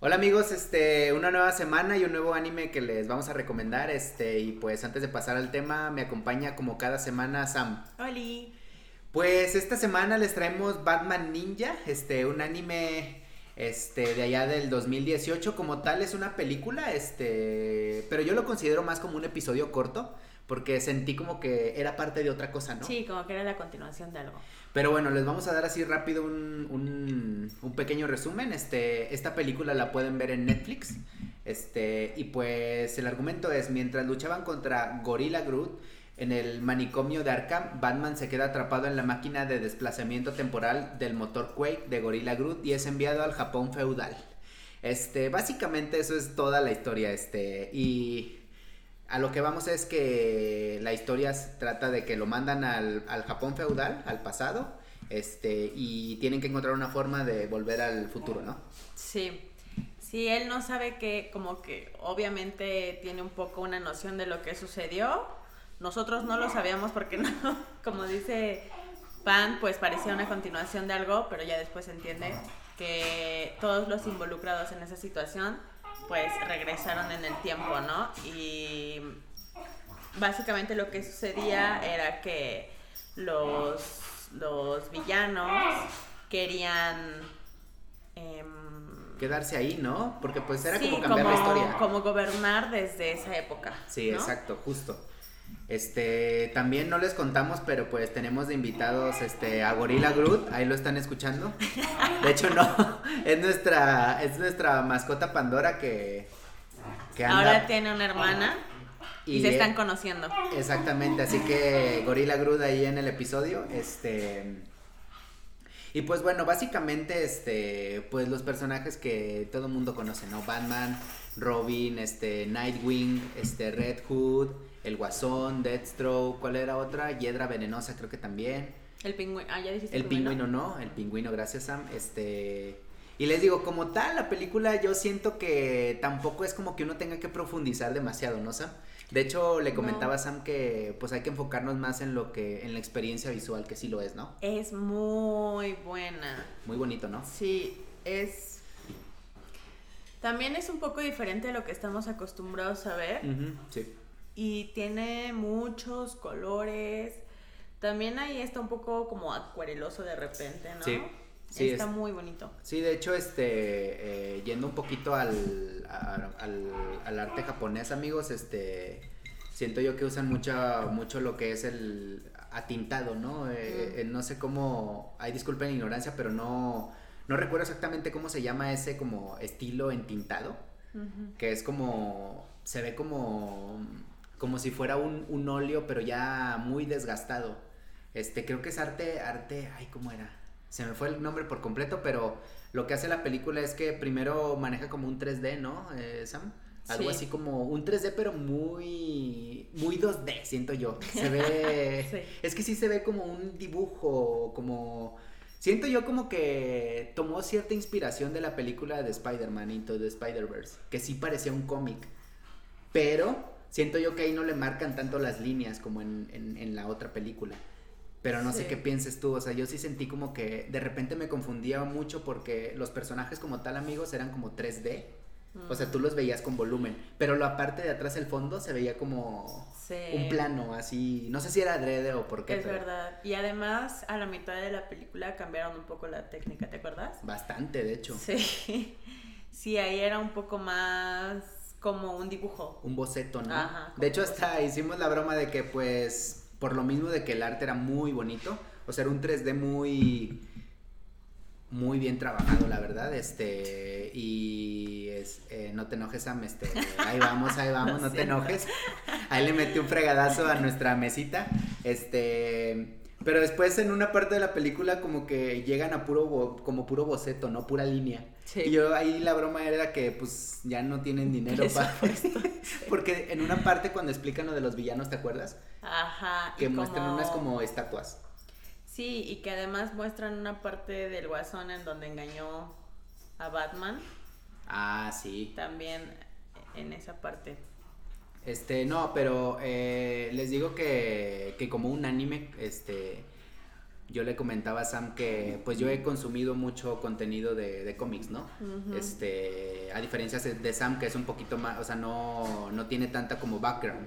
Hola amigos, este, una nueva semana y un nuevo anime que les vamos a recomendar, este, y pues antes de pasar al tema, me acompaña como cada semana Sam. Oli. Pues esta semana les traemos Batman Ninja, este, un anime, este, de allá del 2018, como tal es una película, este, pero yo lo considero más como un episodio corto, porque sentí como que era parte de otra cosa, ¿no? Sí, como que era la continuación de algo. Pero bueno, les vamos a dar así rápido un, un, un, pequeño resumen. Este, esta película la pueden ver en Netflix. Este, y pues el argumento es, mientras luchaban contra Gorilla Groot en el manicomio de Arkham, Batman se queda atrapado en la máquina de desplazamiento temporal del motor Quake de Gorilla Groot y es enviado al Japón feudal. Este, básicamente eso es toda la historia, este, y a lo que vamos es que la historia trata de que lo mandan al, al, Japón feudal, al pasado, este, y tienen que encontrar una forma de volver al futuro, ¿no? Sí. Sí, él no sabe que, como que obviamente tiene un poco una noción de lo que sucedió. Nosotros no lo sabíamos porque no, como dice Pan, pues parecía una continuación de algo, pero ya después entiende que todos los involucrados en esa situación pues regresaron en el tiempo, ¿no? Y básicamente lo que sucedía era que los, los villanos querían... Eh, Quedarse ahí, ¿no? Porque pues era sí, como cambiar como, la historia. Como gobernar desde esa época. Sí, ¿no? exacto, justo. Este, también no les contamos, pero pues tenemos de invitados este a Gorilla Groot, ahí lo están escuchando. De hecho no, es nuestra es nuestra mascota Pandora que, que anda, ahora tiene una hermana y, y se están conociendo. Exactamente, así que Gorilla Groot ahí en el episodio, este y pues bueno, básicamente este pues los personajes que todo el mundo conoce, ¿no? Batman, Robin, este Nightwing, este Red Hood, el Guasón, Deathstroke, ¿cuál era otra? Hiedra Venenosa, creo que también. El pingüino, ah, ya dijiste. El pingüino, no, el pingüino, gracias Sam. Este. Y les digo, como tal, la película yo siento que tampoco es como que uno tenga que profundizar demasiado, ¿no, Sam? De hecho, le comentaba no. a Sam que pues hay que enfocarnos más en lo que, en la experiencia visual, que sí lo es, ¿no? Es muy buena. Muy bonito, ¿no? Sí, es. También es un poco diferente a lo que estamos acostumbrados a ver. Uh -huh, sí y tiene muchos colores. También ahí está un poco como acuareloso de repente, ¿no? Sí. Sí, está es, muy bonito. Sí, de hecho, este, eh, yendo un poquito al, a, al, al, arte japonés, amigos, este, siento yo que usan mucho, mucho lo que es el atintado, ¿no? Eh, mm. eh, no sé cómo, ay, disculpen la ignorancia, pero no, no recuerdo exactamente cómo se llama ese como estilo entintado, uh -huh. que es como, se ve como como si fuera un, un, óleo, pero ya muy desgastado. Este, creo que es arte, arte, ay, ¿cómo era? Se me fue el nombre por completo, pero lo que hace la película es que primero maneja como un 3D, ¿no, eh, Sam? Algo sí. así como un 3D, pero muy, muy 2D, siento yo. Se ve, sí. es que sí se ve como un dibujo, como... Siento yo como que tomó cierta inspiración de la película de Spider-Man Into the Spider-Verse, que sí parecía un cómic, pero siento yo que ahí no le marcan tanto las líneas como en, en, en la otra película. Pero no sí. sé qué pienses tú, o sea, yo sí sentí como que de repente me confundía mucho porque los personajes como tal amigos eran como 3D. Mm. O sea, tú los veías con volumen, pero la parte de atrás, el fondo, se veía como sí. un plano, así, no sé si era adrede o por qué. Es pero... verdad, y además a la mitad de la película cambiaron un poco la técnica, ¿te acuerdas? Bastante, de hecho. Sí, sí, ahí era un poco más como un dibujo. Un boceto, ¿no? Ajá, de hecho, hasta hicimos la broma de que, pues, por lo mismo de que el arte era muy bonito, o sea, era un 3D muy muy bien trabajado, la verdad, este, y es, eh, no te enojes, Sam, este, ahí vamos, ahí vamos, no, no te enojes, ahí le metí un fregadazo a nuestra mesita, este, pero después en una parte de la película como que llegan a puro, como puro boceto, ¿no? Pura línea. Sí. Y yo ahí la broma era que pues ya no tienen dinero para Porque en una parte cuando explican lo de los villanos, ¿te acuerdas? Ajá. Que muestran como... unas como estatuas. Sí, y que además muestran una parte del guasón en donde engañó a Batman. Ah, sí. También en esa parte. Este, no, pero eh, les digo que, que como un anime, este, yo le comentaba a Sam que pues yo he consumido mucho contenido de, de cómics, ¿no? Este, a diferencia de Sam que es un poquito más, o sea, no, no tiene tanta como background.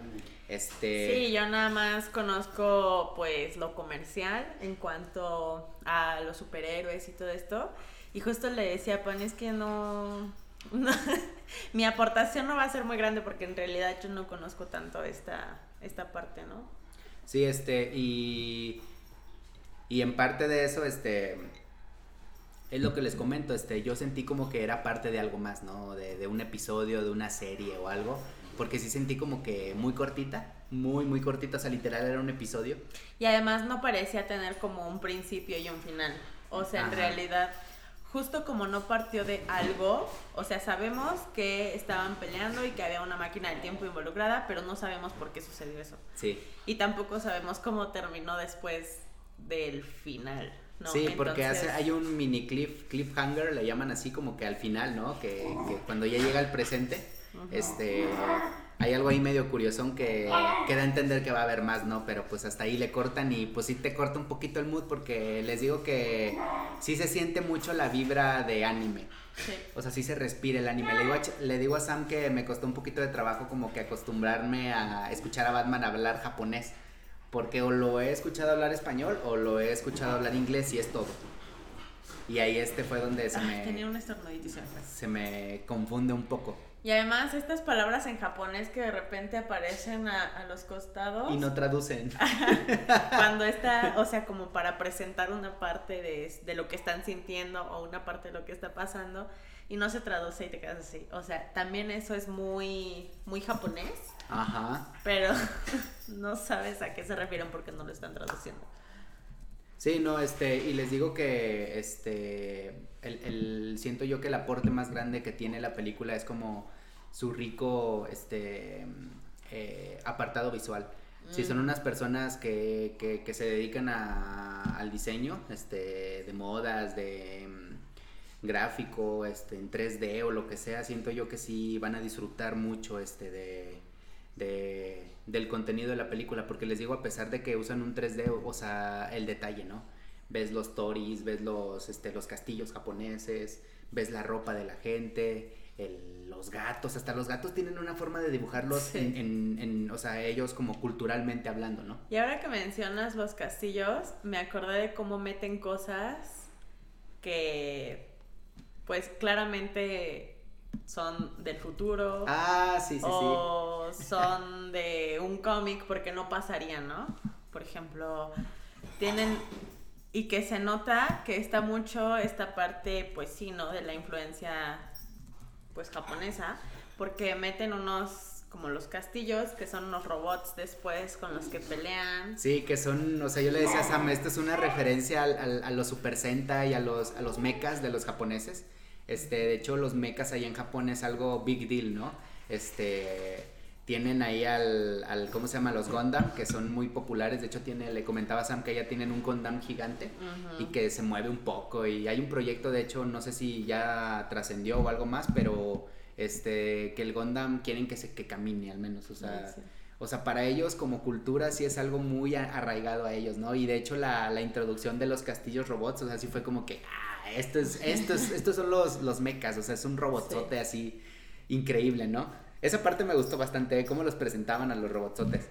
Este... Sí, yo nada más conozco pues lo comercial en cuanto a los superhéroes y todo esto. Y justo le decía, Pan, es que no, mi aportación no va a ser muy grande porque en realidad yo no conozco tanto esta, esta parte, ¿no? Sí, este, y, y en parte de eso, este, es lo que les comento, este, yo sentí como que era parte de algo más, ¿no? De, de un episodio, de una serie o algo, porque sí sentí como que muy cortita, muy, muy cortita, o sea, literal era un episodio. Y además no parecía tener como un principio y un final, o sea, en realidad justo como no partió de algo, o sea, sabemos que estaban peleando y que había una máquina del tiempo involucrada, pero no sabemos por qué sucedió eso. Sí. Y tampoco sabemos cómo terminó después del final. ¿no? Sí, porque hace, hay un mini cliff, cliffhanger, le llaman así como que al final, ¿no? Que, que cuando ya llega el presente, este hay algo ahí medio curioso que, que da a entender que va a haber más, ¿no? Pero pues hasta ahí le cortan y pues sí te corta un poquito el mood porque les digo que sí se siente mucho la vibra de anime. Sí. O sea, sí se respira el anime. Le digo, a, le digo a Sam que me costó un poquito de trabajo como que acostumbrarme a escuchar a Batman hablar japonés. Porque o lo he escuchado hablar español o lo he escuchado hablar inglés y es todo. Y ahí este fue donde se me... Tenía un Se me confunde un poco. Y además estas palabras en japonés que de repente aparecen a, los costados. Y no traducen. Cuando está, o sea, como para presentar una parte de, de, lo que están sintiendo o una parte de lo que está pasando y no se traduce y te quedas así. O sea, también eso es muy, muy japonés. Ajá. Pero no sabes a qué se refieren porque no lo están traduciendo. Sí, no, este, y les digo que, este, el, el, siento yo que el aporte más grande que tiene la película es como su rico, este, eh, apartado visual. Si son mm. unas personas que, que, que se dedican a, al diseño, este, de modas, de mm, gráfico, este, en 3D o lo que sea, siento yo que sí van a disfrutar mucho, este, de, de del contenido de la película, porque les digo, a pesar de que usan un 3D, o sea, el detalle, ¿no? Ves los toris, ves los, este, los castillos japoneses, ves la ropa de la gente, los gatos, hasta los gatos tienen una forma de dibujarlos en, en, o sea, ellos como culturalmente hablando, ¿no? Y ahora que mencionas los castillos, me acordé de cómo meten cosas que, pues claramente son del futuro. Ah, sí, sí, o son de un cómic porque no pasaría, ¿no? Por ejemplo, tienen y que se nota que está mucho esta parte, pues sí, ¿no? De la influencia, pues japonesa, porque meten unos como los castillos, que son unos robots después con los que pelean. Sí, que son, o sea, yo le decía a Sam, esto es una referencia a los Super Sentai y a los, a los mechas de los japoneses este, de hecho, los mechas ahí en Japón es algo big deal, ¿no? Este, tienen ahí al, al, ¿cómo se llama? Los Gundam, que son muy populares. De hecho, tiene, le comentaba a Sam que ya tienen un Gundam gigante y que se mueve un poco. Y hay un proyecto, de hecho, no sé si ya trascendió o algo más, pero este, que el Gundam quieren que se que camine al menos, o sea... O sea, para ellos como cultura sí es algo muy arraigado a ellos, ¿no? Y de hecho la, la introducción de los castillos robots, o sea, sí fue como que, ah, esto es, esto estos son los, los mechas, o sea, es un robotzote así increíble, ¿no? Esa parte me gustó bastante, cómo los presentaban a los robotzotes.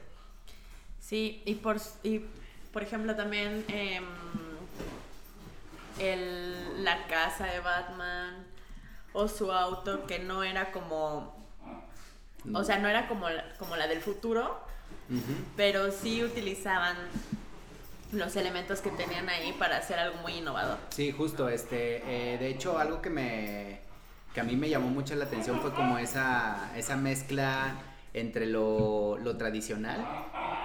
Sí, y por, y por ejemplo también em, el, la casa de Batman o su auto que no era como o sea, no era como como la del futuro, pero sí utilizaban los elementos que tenían ahí para hacer algo muy innovador. Sí, justo, este, eh, de hecho algo que me, que a mí me llamó mucho la atención fue como esa, esa mezcla entre lo, lo tradicional.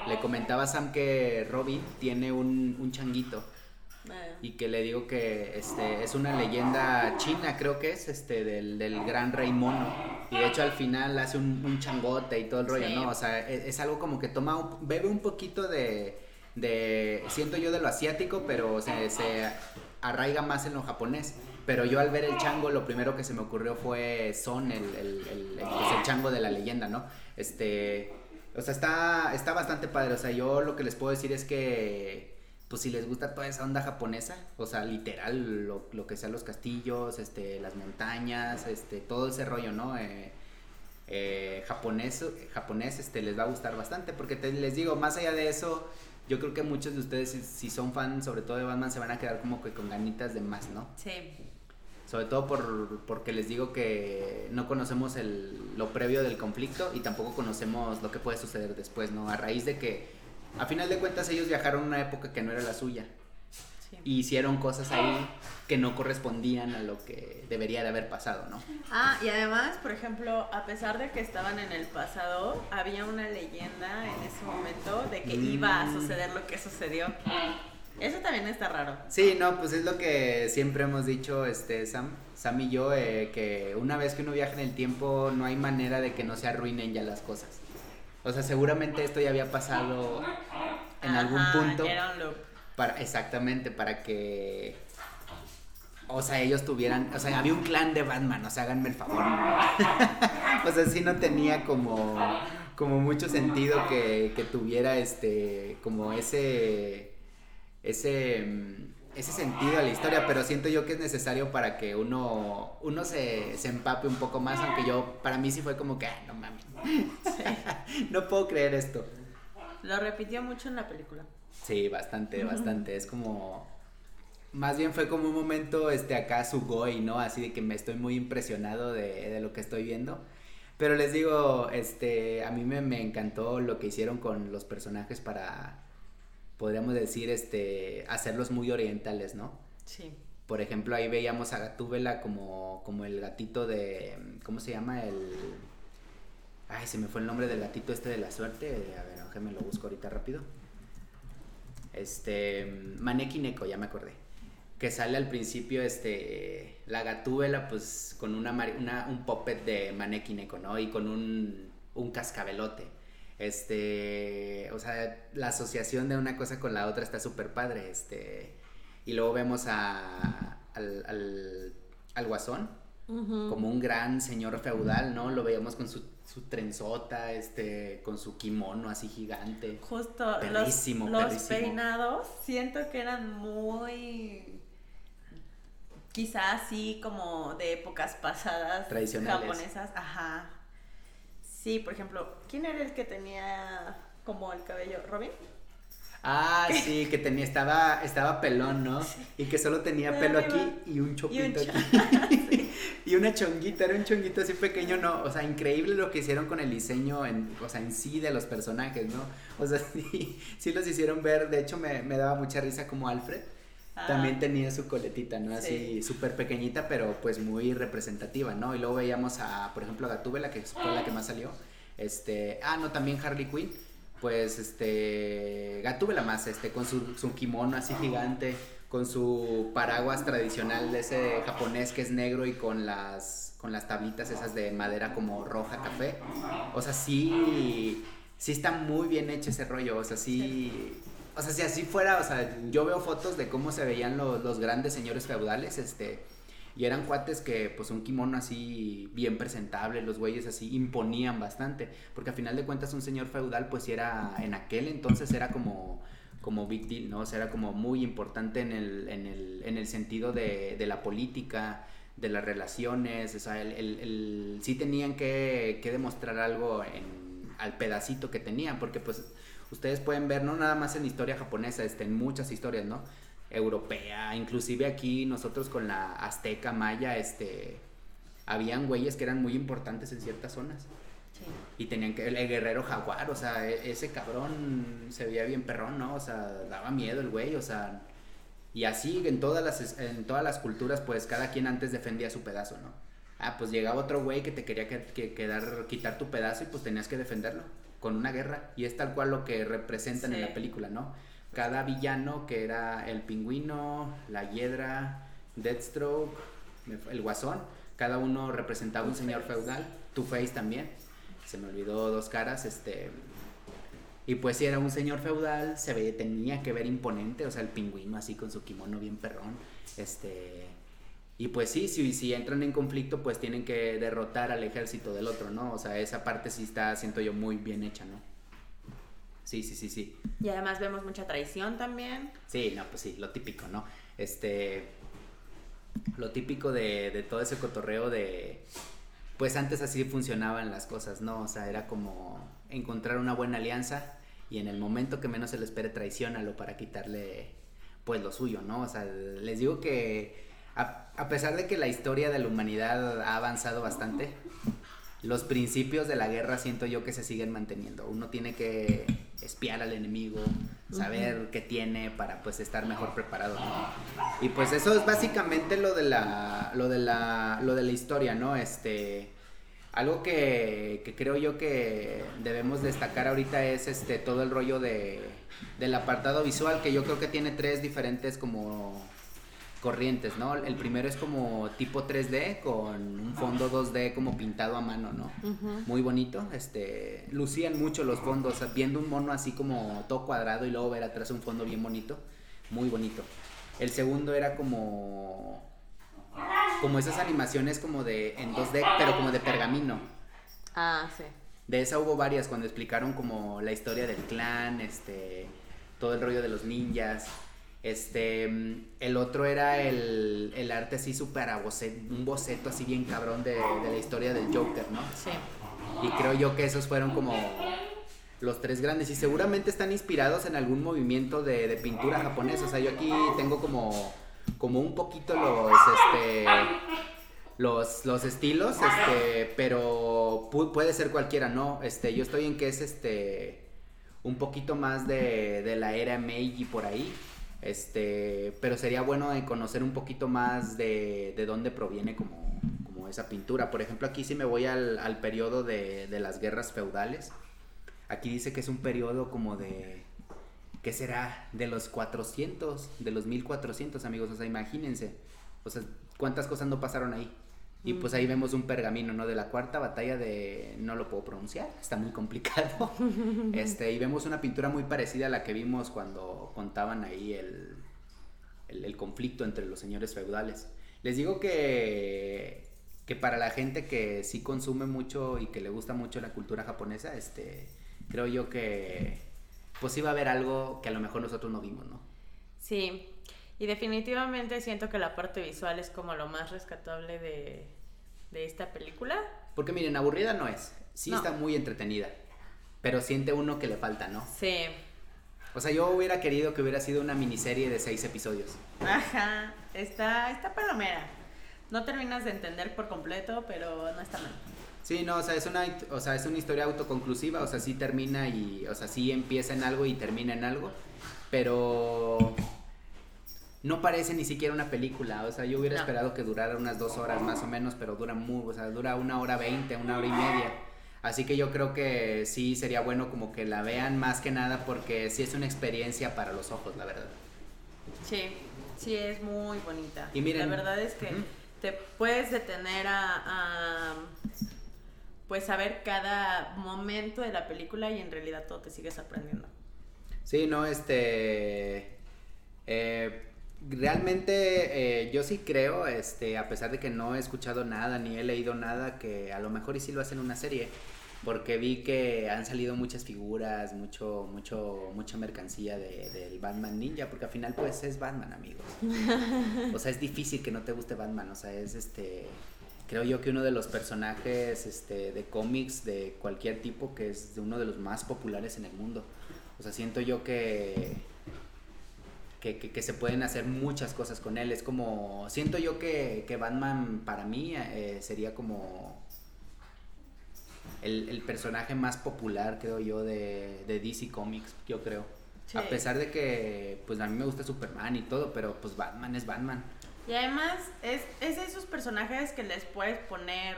Le comentaba Sam que Robin tiene un, un changuito y que le digo que este es una leyenda china, creo que es, este, del, del gran rey mono. Y de hecho al final hace un, changote y todo el rollo, ¿no? O sea, e, es, algo como que toma, bebe un poquito de, de, siento yo de lo asiático, pero se, se arraiga más en lo japonés. Pero yo al ver el chango, lo primero que se me ocurrió fue Son, el, el, el, el chango de la leyenda, ¿no? Este, o sea, está, está bastante padre. O sea, yo lo que les puedo decir es que pues si les gusta toda esa onda japonesa, o sea, literal, lo, lo que sean los castillos, este, las montañas, este, todo ese rollo, ¿no? Eh, eh, japonés, japonés este, les va a gustar bastante, porque te, les digo, más allá de eso, yo creo que muchos de ustedes, si, si son fans sobre todo de Batman, se van a quedar como que con ganitas de más, ¿no? Sí. Sobre todo por, porque les digo que no conocemos el, lo previo del conflicto y tampoco conocemos lo que puede suceder después, ¿no? A raíz de que, a final de cuentas, ellos viajaron a una época que no era la suya. Sí. Y hicieron cosas ahí que no correspondían a lo que debería de haber pasado, ¿no? Ah, y además, por ejemplo, a pesar de que estaban en el pasado, había una leyenda en ese momento de que iba a Mm. suceder lo que sucedió. Eso también está raro. Sí, no, pues es lo que siempre hemos dicho, este, Sam, Sam y yo, eh, que una vez que uno viaja en el tiempo, no hay manera de que no se arruinen ya las cosas. O sea, seguramente esto ya había pasado en algún punto. Era un loop. Para, exactamente, para que. O sea, ellos tuvieran. O sea, había un clan de Batman, o sea, háganme el favor. o sea, sí no tenía como. Como mucho sentido que, que tuviera este. Como ese. Ese. mm, Ese sentido a la historia, pero siento yo que es necesario para que uno, uno se, se empape un poco más, aunque yo, para mí sí fue como que, ah, no mames, no puedo creer esto. Lo repitió mucho en la película. Sí, bastante, bastante. Es como. Más bien fue como un momento este acá Sugoi, ¿no? Así de que me estoy muy impresionado de, de lo que estoy viendo. Pero les digo, este, a mí me, me encantó lo que hicieron con los personajes para, podríamos decir, este, hacerlos muy orientales, ¿no? Sí. Por ejemplo, ahí veíamos a Gatúbela como, como el gatito de, ¿cómo se llama? El... Ay, se me fue el nombre del gatito este de la suerte. A ver, déjame lo busco ahorita rápido. Este, Maneki Neko, ya me acordé. Que sale al principio, este, la gatúbela, pues, con una, una- un puppet de Maneki Neko, ¿no? Y con un, un cascabelote. Este, o sea, la asociación de una cosa con la otra está súper padre, este... Y luego vemos al, al, al guasón Como un gran señor feudal, ¿no? Lo veíamos con su, su trenzota, este, con su kimono así gigante. Justo Perrísimo, los, los perrísimo. peinados siento que eran muy quizás así como de épocas pasadas Tradicionales. japonesas, ajá. Sí, por ejemplo, ¿quién era el que tenía como el cabello Robin? Ah, sí, que tenía, estaba, estaba pelón, ¿no? Y que solo tenía pelo aquí y un chopito cho- aquí. y una chonguita, era un chonguito así pequeño, ¿no? O sea, increíble lo que hicieron con el diseño, en, o sea, en sí de los personajes, ¿no? O sea, sí, sí los hicieron ver, de hecho me, me daba mucha risa como Alfred. Ah, También tenía su coletita, ¿no? Así Sí. súper pequeñita, pero pues muy representativa, ¿no? Y luego veíamos a, por ejemplo, a Gatúbela, que fue la que más salió. Este, ah, no, también Harley Quinn. Pues, este, Gatúbela más, este, con su, su kimono así gigante, con su paraguas tradicional de ese japonés que es negro y con las, con las tablitas esas de madera como roja, café. O sea, sí, sí está muy bien hecho ese rollo, o sea, sí... O sea, si así fuera, o sea, yo veo fotos de cómo se veían los, los grandes señores feudales, este, y eran cuates que, pues, un kimono así bien presentable, los güeyes así imponían bastante, porque a final de cuentas un señor feudal, pues, era, en aquel entonces era como, como big deal, ¿no? O sea, era como muy importante en el, en el, en el sentido de, de la política, de las relaciones, o sea, el, el- el- sí tenían que, que demostrar algo en, al pedacito que tenían, porque, pues, ustedes pueden ver, no nada más en historia japonesa, este, en muchas historias, ¿no? Europea, inclusive aquí nosotros con la azteca, maya, este, habían güeyes que eran muy importantes en ciertas zonas. sí. Y tenían que, el, guerrero jaguar, o sea, e- ese cabrón se veía bien perrón, ¿no? O sea, daba miedo el güey, o sea, y así en todas las, en todas las culturas, pues cada quien antes defendía su pedazo, ¿no? Ah, pues llegaba otro güey que te quería que, que- quedar, quitar tu pedazo y pues tenías que defenderlo con una guerra. Y es tal cual lo que representan en la película, ¿no? Cada villano que era el pingüino, la hiedra, Deathstroke, el guasón, cada uno representaba un señor feudal, Two-Face también, se me olvidó dos caras, este... Y pues si era un señor feudal, se veía, tenía que ver imponente, o sea, el pingüino así con su kimono bien perrón, este... Y pues sí, si, si entran en conflicto, pues tienen que derrotar al ejército del otro, ¿no? O sea, esa parte sí está, siento yo, muy bien hecha, ¿no? Sí, sí, sí, sí. Y además vemos mucha traición también. Sí, no, pues sí, lo típico, ¿no? Este, lo típico de, de todo ese cotorreo de, pues antes así funcionaban las cosas, ¿no? O sea, era como encontrar una buena alianza y en el momento que menos se le espere traicionalo para quitarle, pues lo suyo, ¿no? O sea, les digo que a, a pesar de que la historia de la humanidad ha avanzado bastante, los principios de la guerra siento yo que se siguen manteniendo. Uno tiene que espiar al enemigo, saber qué tiene para pues estar mejor preparado. ¿no? Y pues eso es básicamente lo de la lo de la lo de la historia, ¿no? Este algo que, que creo yo que debemos destacar ahorita es este todo el rollo de del apartado visual que yo creo que tiene tres diferentes como corrientes, ¿no? El primero es como tipo 3D con un fondo 2D como pintado a mano, ¿no? Muy bonito, este, lucían mucho los fondos, viendo un mono así como todo cuadrado y luego ver atrás un fondo bien bonito, muy bonito. El segundo era como como esas animaciones como de en 2D, pero como de pergamino. Ah, sí. De esa hubo varias cuando explicaron como la historia del clan, este, todo el rollo de los ninjas. Este, el otro era el, el arte así súper un boceto así bien cabrón de, de, la historia del Joker, ¿no? Sí. Y creo yo que esos fueron como los tres grandes y seguramente están inspirados en algún movimiento de, de pintura japonesa. O sea, yo aquí tengo como, como un poquito los, este, los, los estilos, este, pero pu puede ser cualquiera, ¿no? Este, yo estoy en que es este, un poquito más de, de la era Meiji por ahí. Este, pero sería bueno conocer un poquito más de, de dónde proviene como, como, esa pintura. Por ejemplo, aquí si me voy al, al periodo de, de, las guerras feudales. Aquí dice que es un periodo como de, ¿qué será? De los 400, de los 1400 amigos. O sea, imagínense. O sea, ¿cuántas cosas no pasaron ahí? Y pues ahí vemos un pergamino, ¿no? De la cuarta batalla de... No lo puedo pronunciar, está muy complicado. Este, y vemos una pintura muy parecida a la que vimos cuando contaban ahí el, el, el conflicto entre los señores feudales. Les digo que, que para la gente que sí consume mucho y que le gusta mucho la cultura japonesa, este, creo yo que pues iba a haber algo que a lo mejor nosotros no vimos, ¿no? Sí, y definitivamente siento que la parte visual es como lo más rescatable de, de esta película. Porque miren, aburrida no es. Sí no. está muy entretenida. Pero siente uno que le falta, ¿no? Sí. O sea, yo hubiera querido que hubiera sido una miniserie de seis episodios. Ajá. Está, está palomera. No terminas de entender por completo, pero no está mal. Sí, no, o sea, es una, o sea, es una historia autoconclusiva, o sea, sí termina y, o sea, sí empieza en algo y termina en algo, pero no parece ni siquiera una película, o sea, yo hubiera no. esperado que durara unas dos horas más o menos, pero dura muy, o sea, dura una hora veinte, una hora y media. Así que yo creo que sí sería bueno como que la vean más que nada porque sí es una experiencia para los ojos, la verdad. Sí, sí es muy bonita. Y miren, la verdad es que uh -huh. te puedes detener a, a pues saber cada momento de la película y en realidad todo te sigue sorprendiendo. Sí, no, este... Eh, realmente eh, yo sí creo, este, a pesar de que no he escuchado nada ni he leído nada, que a lo mejor y sí lo hacen una serie, porque vi que han salido muchas figuras, mucho, mucho, mucha mercancía del de, Batman Ninja, porque al final pues es Batman, amigos. O sea, es difícil que no te guste Batman, o sea, es este, creo yo que uno de los personajes este, de cómics de cualquier tipo que es uno de los más populares en el mundo. O sea, siento yo que que, que, que, se pueden hacer muchas cosas con él. Es como, siento yo que, que Batman para mí eh, sería como el, el, personaje más popular, creo yo, de, de DC Comics, yo creo. Sí. A pesar de que, pues a mí me gusta Superman y todo, pero pues Batman es Batman. Y además es, es de esos personajes que les puedes poner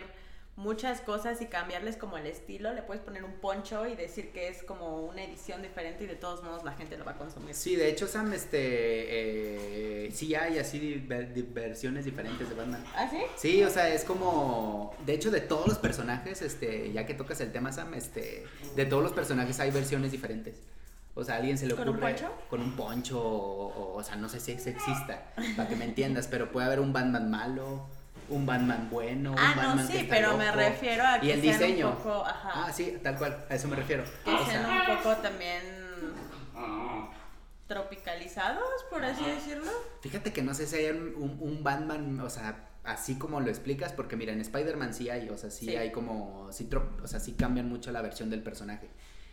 muchas cosas y cambiarles como el estilo. Le puedes poner un poncho y decir que es como una edición diferente y de todos modos la gente lo va a consumir. Sí, de hecho, Sam, este, eh, sí hay así versiones diferentes de Batman. ¿Ah, sí? Sí, o sea, es como, de hecho, de todos los personajes, este, ya que tocas el tema, Sam, este, de todos los personajes hay versiones diferentes. O sea, a alguien se le ocurre ¿Con un poncho? Con un poncho o, o, o sea, no sé si exista, para que me entiendas, pero puede haber un Batman malo, un Batman bueno, un Ah, Batman no, que sí, está pero me loco. refiero a que Y el sean diseño. un poco, ajá, Ah, sí, tal cual, a eso me refiero. que O sean sea, un poco también tropicalizados, por así decirlo. Fíjate que no sé si hay un, un- Batman, o sea, así como lo explicas, porque mira, en Spider-Man sí hay, o sea, sí, Sí. hay como, sí, o sea, sí cambian mucho la versión del personaje,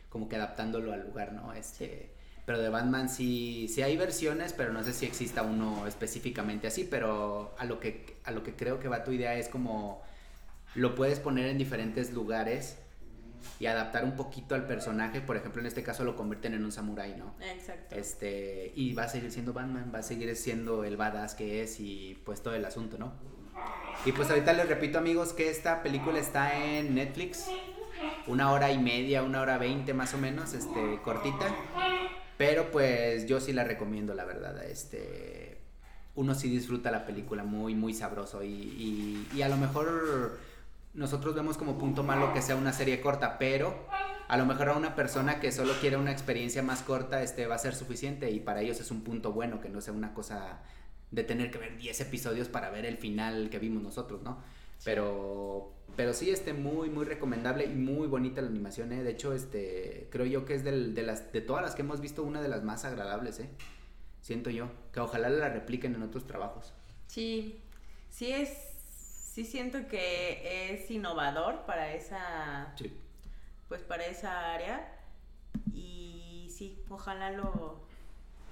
como que adaptándolo al lugar, ¿no? Este, pero de Batman sí, sí hay versiones, pero no sé si exista uno específicamente así, pero a lo que, a lo que creo que va tu idea es como, lo puedes poner en diferentes lugares y adaptar un poquito al personaje, por ejemplo, en este caso lo convierten en un samurái, ¿no? Exacto. Este, y va a seguir siendo Batman, va a seguir siendo el badass que es y pues todo el asunto, ¿no? Y pues ahorita les repito amigos que esta película está en Netflix, una hora y media, una hora veinte más o menos, este, cortita, pero pues yo sí la recomiendo, la verdad, este, uno sí disfruta la película muy, muy sabroso y, y, y a lo mejor nosotros vemos como punto malo que sea una serie corta, pero a lo mejor a una persona que solo quiere una experiencia más corta, este va a ser suficiente y para ellos es un punto bueno, que no sea una cosa de tener que ver 10 episodios para ver el final que vimos nosotros, ¿no? Pero pero sí este muy muy recomendable y muy bonita la animación, ¿eh? De hecho, este creo yo que es del- de las de todas las que hemos visto una de las más agradables, ¿eh? Siento yo, que ojalá la repliquen en otros trabajos. Sí, sí es, sí siento que es innovador para esa, Sí. pues para esa área y sí, ojalá lo,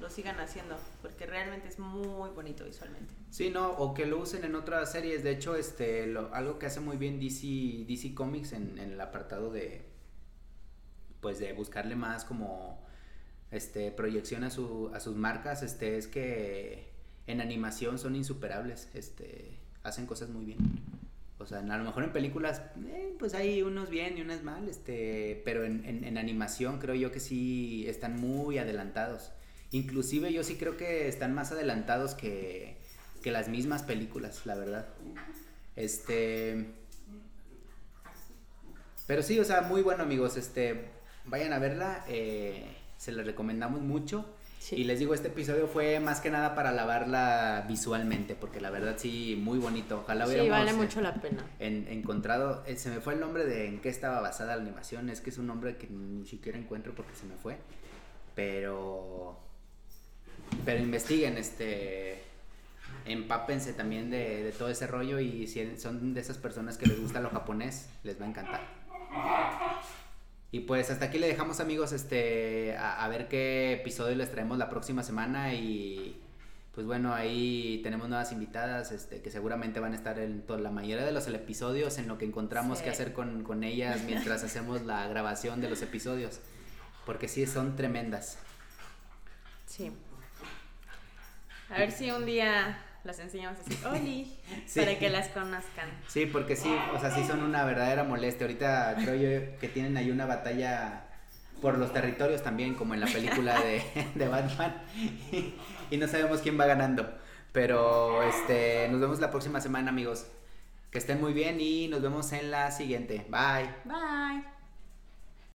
lo sigan haciendo porque realmente es muy bonito visualmente. Sí, no, o que lo usen en otras series. De hecho, este, lo- algo que hace muy bien DC, DC Comics en, en el apartado de, pues, de buscarle más como, este, proyección a, su, a sus marcas, este, es que en animación son insuperables, este, hacen cosas muy bien. O sea, a lo mejor en películas, eh, pues hay unos bien y unos mal, este, pero en, en- en animación creo yo que sí están muy adelantados. Inclusive yo sí creo que están más adelantados que, que las mismas películas, la verdad. Este, pero sí, o sea, muy bueno amigos, este, vayan a verla, eh, se les recomendamos mucho. Sí. Y les digo, este episodio fue más que nada para alabarla visualmente, porque la verdad sí, muy bonito. Ojalá Sí, hubiéramos vale eh, mucho la pena. en- encontrado, eh, se me fue el nombre de en qué estaba basada la animación, es que es un nombre que ni siquiera encuentro porque se me fue, pero, pero investiguen, este, empápense también de, de todo ese rollo y si son de esas personas que les gusta lo japonés, les va a encantar. Y pues hasta aquí le dejamos amigos este a, a ver qué episodio les traemos la próxima semana y pues bueno, ahí tenemos nuevas invitadas este, que seguramente van a estar en toda la mayoría de los episodios en lo que encontramos Sí. que hacer con, con ellas mientras hacemos la grabación de los episodios. Porque sí, son tremendas. Sí. A ver si un día las enseñamos así, Oli, Sí. para que las conozcan. Sí, porque sí, o sea, sí son una verdadera molestia. Ahorita creo yo que tienen ahí una batalla por los territorios también, como en la película de, de Batman. Y, no sabemos quién va ganando. Pero este, nos vemos la próxima semana, amigos. Que estén muy bien y nos vemos en la siguiente. Bye. Bye.